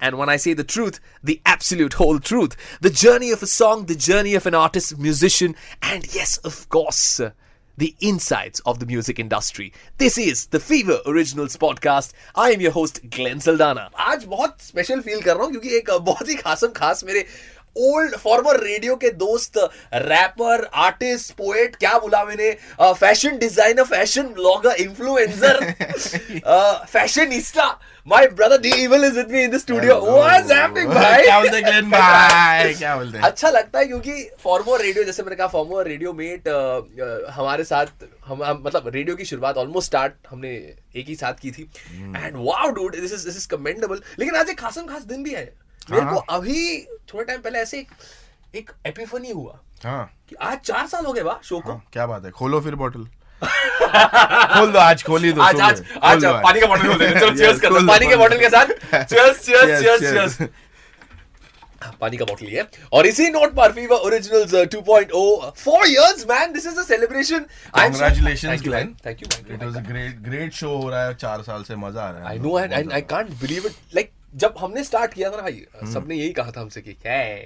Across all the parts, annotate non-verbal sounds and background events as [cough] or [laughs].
And when I say the truth, the absolute whole truth. The journey of a song, the journey of an artist, musician, and yes, of course, the insides of the music industry. This is the Fever Originals podcast. I am your host, Glenn Saldana. आज बहुत special feel कर रहा हूँ क्योंकि एक बहुत ही खासम खास मेरे old former radio के दोस्त रैपर आर्टिस्ट पोएट क्या बोला मैंने? Fashion designer fashion blogger influencer fashionista my brother D'Evil is with me in the studio what's happening भाई क्या बोलते हैं ग्लेन भाई क्या [laughs] बोलते अच्छा लगता है क्योंकि फॉर्मर रेडियो जैसे मैंने कहा फॉर्मर रेडियो मेट हमारे साथ हम, हम मतलब रेडियो की शुरुआत ऑलमोस्ट स्टार्ट हमने एक ही साथ की थी. And wow dude this is this is commendable लेकिन आज एक खासम खास दिन भी है। मेरे हाँ, को अभी थोड़े टाइम पहले ऐसे एक एपिफनी हुआ। हाँ। कि आज चार साल हो गए बा शो को। हाँ क्या बात है खोलो फिर बोतल खोल दो आज खोली दो आज आज आज पानी का बॉटल खोल देंगे चलो चीयर्स करते हैं। पानी के बॉटल के साथ। चीयर्स चीयर्स चीयर्स चीयर्स पानी का बॉटल ही है। और इसी नोट पर Fever Originals 2.0 four years man this is a celebration Congratulations, Glenn. Thank you it was a great great show हो रहा है चार साल से मज़ा आ रहा है। I know and I can't believe it like जब हमने स्टार्ट किया था ना भाई सबने यही कहा था हमसे कि क्या है?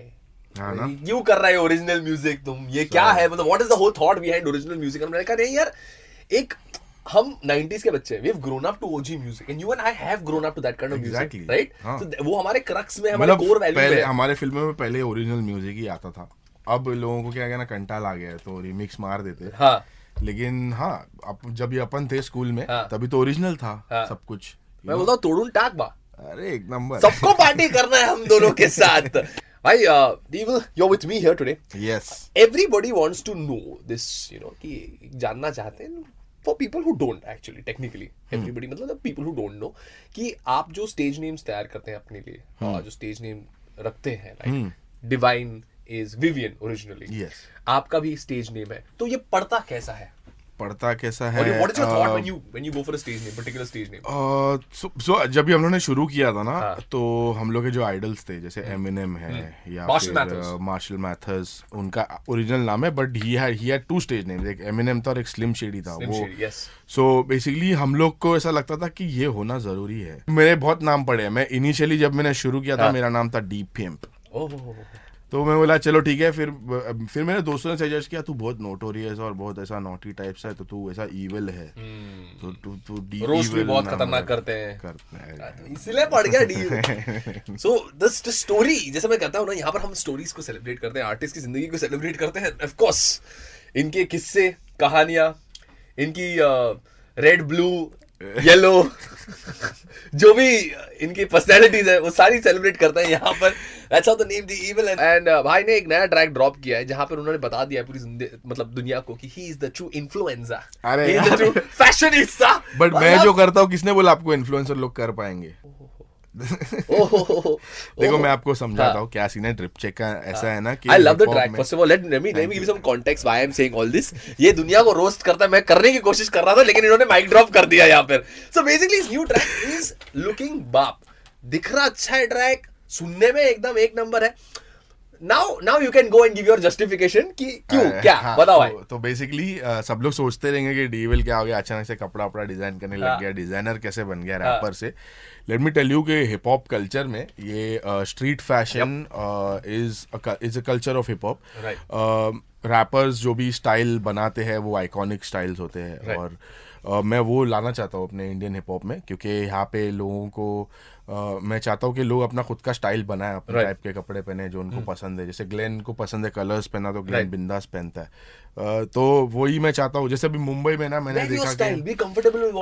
हम्म। हाँ? क्यों कर रहे हो ओरिजिनल म्यूज़िक तुम ये क्या है? मतलब what is the whole thought behind original music हमने कहा नहीं यार एक हम 90s के बच्चे हैं we have grown up to OG music and you and I have grown up to that kind of music right. तो वो हमारे क्रक्स में हमारे मतलब कोर वैल्यू पहले हमारे फ़िल्मों में पहले ओरिजिनल म्यूज़िक ही आता था। अब लोगों को क्या कहना कंटाल आ गया है तो रिमिक्स मार देते हाँ। लेकिन हाँ अब जब ये अपन थे स्कूल में हाँ। तभी तो ओरिजिनल था हाँ। सब कुछ। मैं बोलता हूँ तोड़ून टाक बा। अरे एक नंबर। सबको पार्टी करना है हम दोनों के साथ। भाई D'Evil you are with me here today yes everybody wants to know this you know कि जानना चाहते हैं for people who don't actually technically. Everybody मतलब people who don't know कि आप जो स्टेज नेम्स तैयार करते हैं अपने लिए और जो स्टेज नेम रखते हैं like Divine is Vivian originally Yes. आपका भी स्टेज नेम है। तो ये पढ़ता कैसा है? पढ़ता कैसा है what is your thought when you when you go for a stage name particular stage name so so जब भी हम लोग ने शुरू किया था ना हाँ। तो हम लोग के जो आइडल्स थे जैसे एमिनेम है या हम्म। Marshall फिर Mathers. मार्शल मैथर्स उनका ओरिजिनल नाम है but he had he had two stage names एक एमिनेम था और एक स्लिम शेडी था Slim वो सो बेसिकली हम लोग को ऐसा लगता था कि ये होना ज़रूरी है मेरे बहुत नाम पड़े हैं मैं इनिशियली जब मैंने शुरू किया था हाँ। मेरा नाम था डीप ओह तो मैं बोला चलो ठीक है फिर फिर मेरे दोस्तों ने सजेस्ट किया तू बहुत नोटोरियस और बहुत ऐसा नोटी टाइप सा है तो तू ऐसा इविल है। तो तू तू deep रोस्ट भी बहुत खतरनाक करते हैं। करते हैं। इसलिए पड़ गया डी सो दिस स्टोरी जैसे मैं कहता हूँ ना यहाँ पर हम स्टोरीज को सेलिब्रेट करते हैं आर्टिस्ट की ज़िंदगी को सेलिब्रेट करते हैं ऑफ़ कोर्स इनके किस्से कहानियाँ इनकी रेड ब्लू [laughs] येलो [laughs] जो भी इनकी पर्सनैलिटीज है वो सारी सेलिब्रेट करते हैं यहाँ पर। अच्छा तो नेम द इविल एंड भाई ने एक नया ट्रैक ड्रॉप किया है जहाँ पर उन्होंने बता दिया पूरी मतलब दुनिया को कि he is the true influencer अरे he is the true fashionista but मैं जो करता हूँ किसने बोला आपको इन्फ्लुएंसर लोग कर पाएँगे? [laughs] देखो मैं आपको समझाता हाँ। हूँ क्या सीन है ड्रिप चेक का ऐसा है। ना कि I love the track first of all let me let me give some context why I am saying all this. ये दुनिया को रोस्ट करता है मैं करने की कोशिश कर रहा था लेकिन इन्होंने माइक ड्रॉप कर दिया यहाँ पर। So basically new track is looking बाप दिख रहा अच्छा है ट्रैक सुनने में एकदम एक नंबर है। Now now you can go and give your justification कि क्यों अरे, क्या हाँ, बताओ भाई तो, तो बेसिकली सब लोग सोचते रहेंगे कि डीविल क्या हो गया अचानक से कपड़ा वपड़ा डिज़ाइन करने हाँ। लग गया डिज़ाइनर कैसे बन गया हाँ। रैपर से लेट मी टेल यू कि हिप हॉप कल्चर में ये street fashion is is a culture of hip hop. Rappers जो भी स्टाइल बनाते हैं वो आइकॉनिक स्टाइल्स होते हैं Right. और अ, मैं वो लाना चाहता हूँ अपने इंडियन हिप हॉप में क्योंकि यहाँ पे लोगों को अ, मैं चाहता हूँ कि लोग अपना खुद का स्टाइल बनाए अपने Right. Hmm. टाइप के कपड़े पहने जो उनको पसंद है जैसे ग्लेन को पसंद है कलर्स पहना तो ग्लेन Right. बिंदास पहनता है अ, तो वही मैं चाहता हूँ जैसे अभी मुंबई में ना मैंने देखा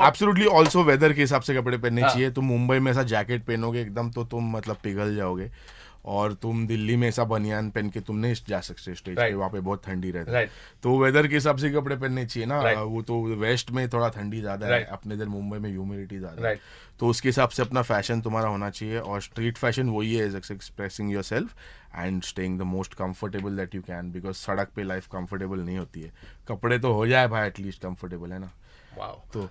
एब्सोल्युटली ऑल्सो वेदर के हिसाब से कपड़े पहनने हाँ. चाहिए तुम मुंबई में ऐसा जैकेट पहनोगे एकदम तो तुम मतलब पिघल जाओगे और तुम दिल्ली में ऐसा बनियान पहन के तुम नहीं जा सकते स्टेज right. पे वहाँ पे बहुत ठंडी रहती है Right. तो वेदर के हिसाब से कपड़े पहनने चाहिए ना Right. वो तो वेस्ट में थोड़ा ठंडी ज़्यादा है अपने इधर मुंबई में ह्यूमिडिटी ज़्यादा है. तो उसके हिसाब से अपना फ़ैशन तुम्हारा होना चाहिए और स्ट्रीट फ़ैशन वही है as expressing your self and staying the most comfortable that you can because सड़क पे लाइफ कंफर्टेबल नहीं होती है कपड़े तो हो जाए भाई एटलीस्ट कंफर्टेबल है ना वाओ तो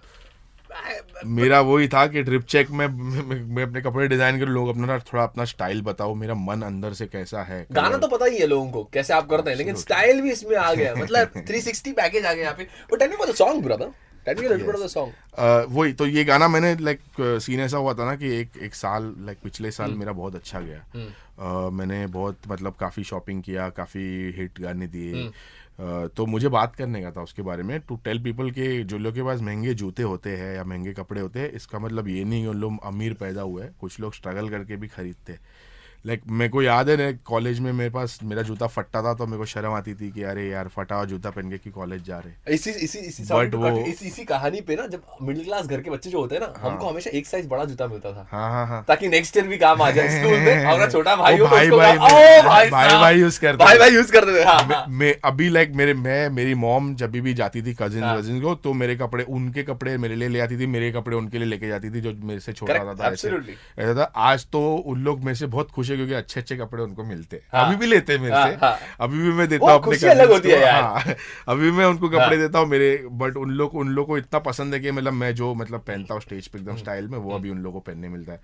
मेरा वही था कि ट्रिप चेक में मैं, अपने कपड़े डिज़ाइन कर लोग अपना थोड़ा अपना स्टाइल बताओ मेरा मन अंदर से कैसा है गाना तो पता ही है लोगों को कैसे आप करते हैं लेकिन स्टाइल भी इसमें आ गया मतलब [laughs] 360 पैकेज आ गया यहाँ पे। But any the song brother Uh, वही तो ये गाना मैंने लाइक सीन ऐसा हुआ था ना कि एक एक साल लाइक पिछले साल हम्म। मेरा बहुत अच्छा गया। Uh, मैंने बहुत मतलब काफ़ी शॉपिंग किया काफ़ी हिट गाने दिए। हम्म। Uh, तो मुझे बात करने का था उसके बारे में टू टेल पीपल के जो लोग के पास महँगे जूते होते हैं या महँगे कपड़े होते हैं इसका मतलब ये नहीं कि उन लोग अमीर पैदा हुए कुछ लोग स्ट्रगल करके भी खरीदते हैं। लाइक मेरे को याद है ना कॉलेज में मेरे पास मेरा जूता फटा था तो मेरे को शर्म आती थी कि अरे यार फटा हुआ जूता पहन के कि कॉलेज जा रहे इसी इसी इसी cut, वो- इसी इसी कहानी पे ना जब मिडिल क्लास घर के बच्चे जो होते हैं ना हाँ, हमको हमेशा एक साइज़ बड़ा जूता मिलता था। हाँ हाँ हाँ। ताकि नेक्स्ट ईयर भी काम आ जाए स्कूल में और छोटा भाई हो तो भाई भाई कहा, में- "ओ भाई भाई साहब।" भाई use करते भाई भाई यूज़ करते थे हाँ, मैं, हाँ। अभी लाइक मेरे मैं मेरी मॉम जब भी जाती थी कजिन हाँ। कजिन को तो मेरे कपड़े उनके कपड़े मेरे लिए ले आती थी मेरे कपड़े उनके लिए लेके जाती थी जो मेरे से छोटा था, ऐसे था। आज तो उन लोग मेरे से बहुत खुश है क्योंकि अच्छे अच्छे कपड़े उनको मिलते हैं हाँ। अभी भी लेते हैं मेरे हाँ, से हाँ। अभी भी मैं देता हूँ अपने अलग होती है यार। हाँ। अभी मैं उनको कपड़े हाँ। देता हूँ मेरे बट उन लोग उन लोग को इतना पसंद है कि मतलब मैं जो मतलब पहनता हूँ स्टेज पे हम्म। एकदम स्टाइल में वो अभी उन लोगों को पहनने मिलता है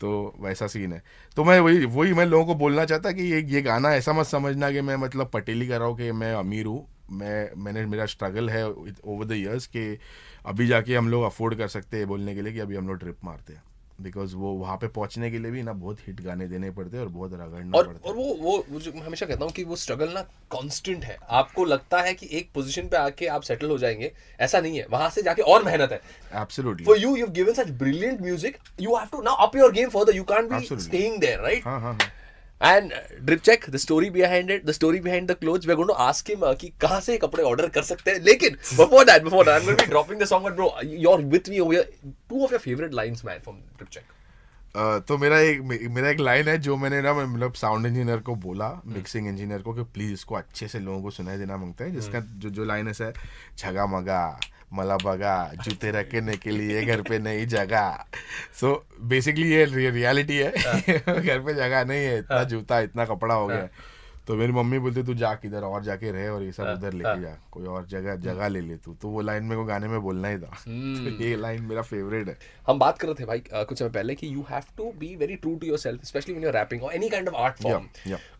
तो वैसा सीन है तो मैं वही वही मैं लोगों को बोलना चाहता कि ये ये गाना ऐसा मत समझना कि मैं मतलब पटेली कर रहा हूँ कि मैं अमीर हूँ मैं मैंने मेरा स्ट्रगल है ओवर द इयर्स कि अभी जाके हम लोग अफोर्ड कर सकते हैं बोलने के लिए कि अभी हम लोग ट्रिप मारते हैं बिकॉज़ वो वहाँ पे पहुँचने के लिए भी ना बहुत हिट गाने देने पड़ते हैं और बहुत रगड़ना और पड़ता और वो वो वो जो मैं हमेशा कहता हूँ कि वो स्ट्रगल ना कांस्टेंट है। आपको लगता है कि एक पोजीशन पे आके आप सेटल हो जाएँगे ऐसा नहीं है। वहाँ से जाके और मेहनत है। है absolutely given such brilliant music you have to now up your game for the you can't be staying there right हाँ there and drip check the story behind it the story behind the cloth we gone to ask him कि कहाँ से कपड़े order कर सकते हैं? लेकिन before that before that I am gonna be dropping the song but bro you are with me over two of your favourite lines man from drip check तो मेरा एक मेरा एक लाइन है जो मैंने ना मतलब साउंड इंजीनियर को बोला मिक्सिंग इंजीनियर को कि प्लीज़ इसको अच्छे से लोगों को सुनाई देना मांगते हैं जिसका जो जो लाइन है झगा मगा मला बगा जूते रखने के लिए घर पे नहीं जगह सो बेसिकली ये रियलिटी है हाँ। [laughs] घर पे जगह नहीं है इतना जूता इतना कपड़ा हो गया है। तो मेरी मम्मी बोलती तू जा किधर और जाके रहे और ये सब हाँ, उधर लेके जा कोई और जगह जगह ले ले तू तो वो लाइन मेरे को गाने में बोलना ही था [laughs] हम्म। तो ये लाइन मेरा फेवरेट है हम बात कर रहे थे भाई कुछ समय पहले कि you have to be very true to your self specially when you rapping और any kind of art form.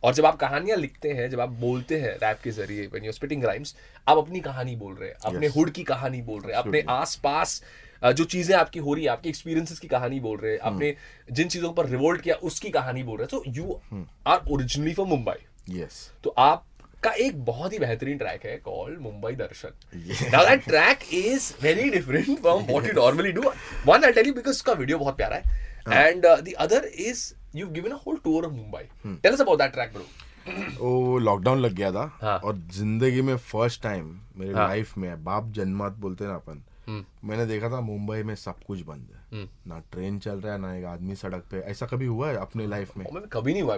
और जब आप कहानियाँ लिखते हैं जब आप बोलते हैं रैप के ज़रिए व्हेन यू स्पिटिंग राइम्स आप अपनी कहानी बोल रहे हैं अपने. हुड की कहानी बोल रहे हैं अपने. आस-पास जो चीज़ें आपकी हो रही है आपकी एक्सपीरियंसेस की कहानी बोल रहे हैं Hmm. आपने जिन चीज़ों पर रिवोल्ट किया उसकी कहानी बोल रहे हैं so you. Are originally from Mumbai yes तो आपका एक बहुत ही बेहतरीन ट्रैक है called Mumbai Darshan now that track is very different from what you normally do one I tell you because उसका वीडियो बहुत प्यारा है and the other is you given a whole tour of Mumbai tell us about that track bro वो lockdown लग गया था हाँ। और ज़िंदगी में फ़र्स्ट टाइम मेरे हाँ। लाइफ में बाप जन्मात बोलते ना अपन। मैंने देखा था मुंबई में सब कुछ बंद है। ना ट्रेन चल रहा है ना एक आदमी सड़क पे। ऐसा कभी हुआ है अपने लाइफ में? कभी नहीं हुआ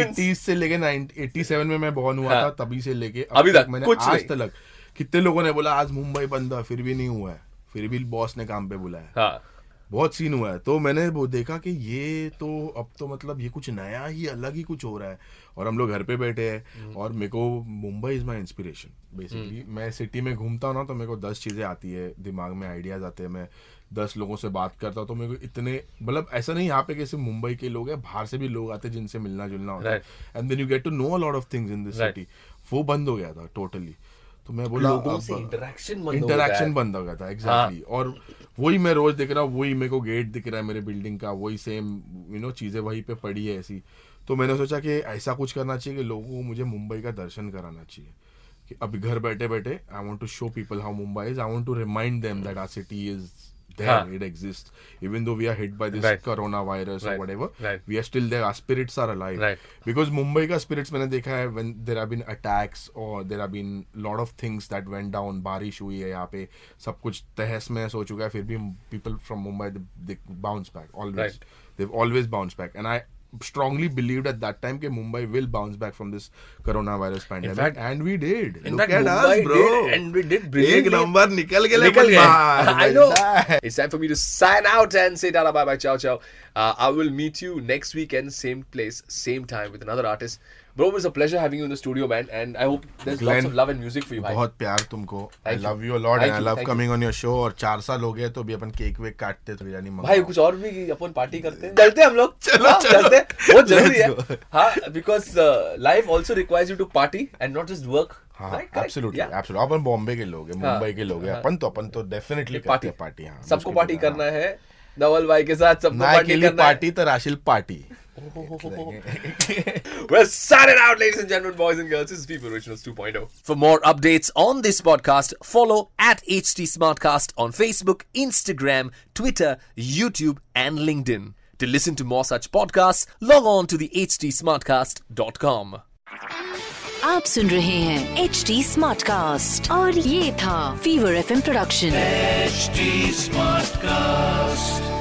एटीज से लेके एट्टी सेवन में मैं बॉर्न हुआ हाँ। था तभी से लेके अभी तक मैंने कुछ आज तक कितने लोगों ने बोला आज मुंबई बंद है फिर भी नहीं हुआ है। फिर भी बॉस ने काम पे बुलाया। हाँ। बहुत सीन हुआ है। तो मैंने वो देखा कि ये तो अब तो मतलब ये कुछ नया ही अलग ही कुछ हो रहा है। और हम लोग घर पे बैठे हैं और मेरे को Mumbai is my inspiration basically मैं सिटी में घूमता हूँ ना तो मेरे को दस चीज़ें आती है दिमाग में आइडियाज़ आते हैं। मैं दस लोगों से बात करता हूँ तो मेरे को इतने मतलब ऐसा नहीं यहाँ पे कैसे मुंबई के लोग हैं बाहर से भी लोग आते हैं जिनसे मिलना जुलना होता है। And then you get to know a lot of things in this city वो बंद हो गया था टोटली तो मैं बोला लोगों से इंटरेक्शन बंद हो इंटरेक्शन बंद हो गया था एग्जैक्टली और वही मैं रोज देख रहा हूँ वही मेरे को गेट दिख रहा है मेरे बिल्डिंग का वही सेम यू नो चीज़ें वही पे पड़ी है ऐसी। तो मैंने सोचा कि ऐसा कुछ करना चाहिए कि लोगों को मुझे मुंबई का दर्शन कराना चाहिए। कि अभी घर बैठे बैठे I want to show people how Mumbai is I want to remind them that our city is हाँ. huh. it exists even though we are hit by this Right. coronavirus or Right. whatever Right. we are still there our spirits are alive Right. because mumbai ka spirits maine dekha hai when there have been attacks or there have been lot of things that went down barish hui hai yahan pe sab kuch तहस में ho chuka hai fir bhi people from Mumbai they, they bounce back always Right. they've always bounced back and I strongly believed at that time that Mumbai will bounce back from this coronavirus pandemic, fact, and we did. In Look fact, at Mumbai us, bro, did, and we did brilliantly. Number nikal gaya, nikal. [laughs] I know. it's time for me to sign out and say "Dada, bye bye, ciao ciao. Uh, I will meet you next weekend, same place, same time with another artist. Bro, it was a pleasure having you in the studio, man, and I hope there's Glenn, lots of love and music for you. बहुत प्यार तुमको. Thank you. Love you lot Thank and I you, love thank you. On your show और चार साल हो गए तो भी अपन केक वेक काटते तो बिरयानी मंगा भाई कुछ और भी अपन पार्टी करते हैं? [laughs] चलते हम लोग? हाँ, चलते हैं. बहुत ज़रूरी है. हाँ because life also requires you to party and not just work हाँ एब्सोल्युटली एब्सोल्युटली अपन बॉम्बे के लोग हैं हाँ, मुंबई के लोग हैं. हाँ। अपन तो अपन तो डेफिनेटली पार्टी पार्टी हाँ सबको पार्टी है, करना. है. धवल भाई के साथ सबको पार्टी करना है. पार्टी तो राशिल party [laughs] Well, sign it out, ladies and gentlemen, boys and girls. This is People Originals 2.0. For more updates on this podcast, follow at HT Smartcast on Facebook, Instagram, Twitter, YouTube, and LinkedIn. To listen to more such podcasts, log on to the htsmartcast.com. आप सुन रहे हैं H D smart cast और ये था Fever F production HD Smartcast.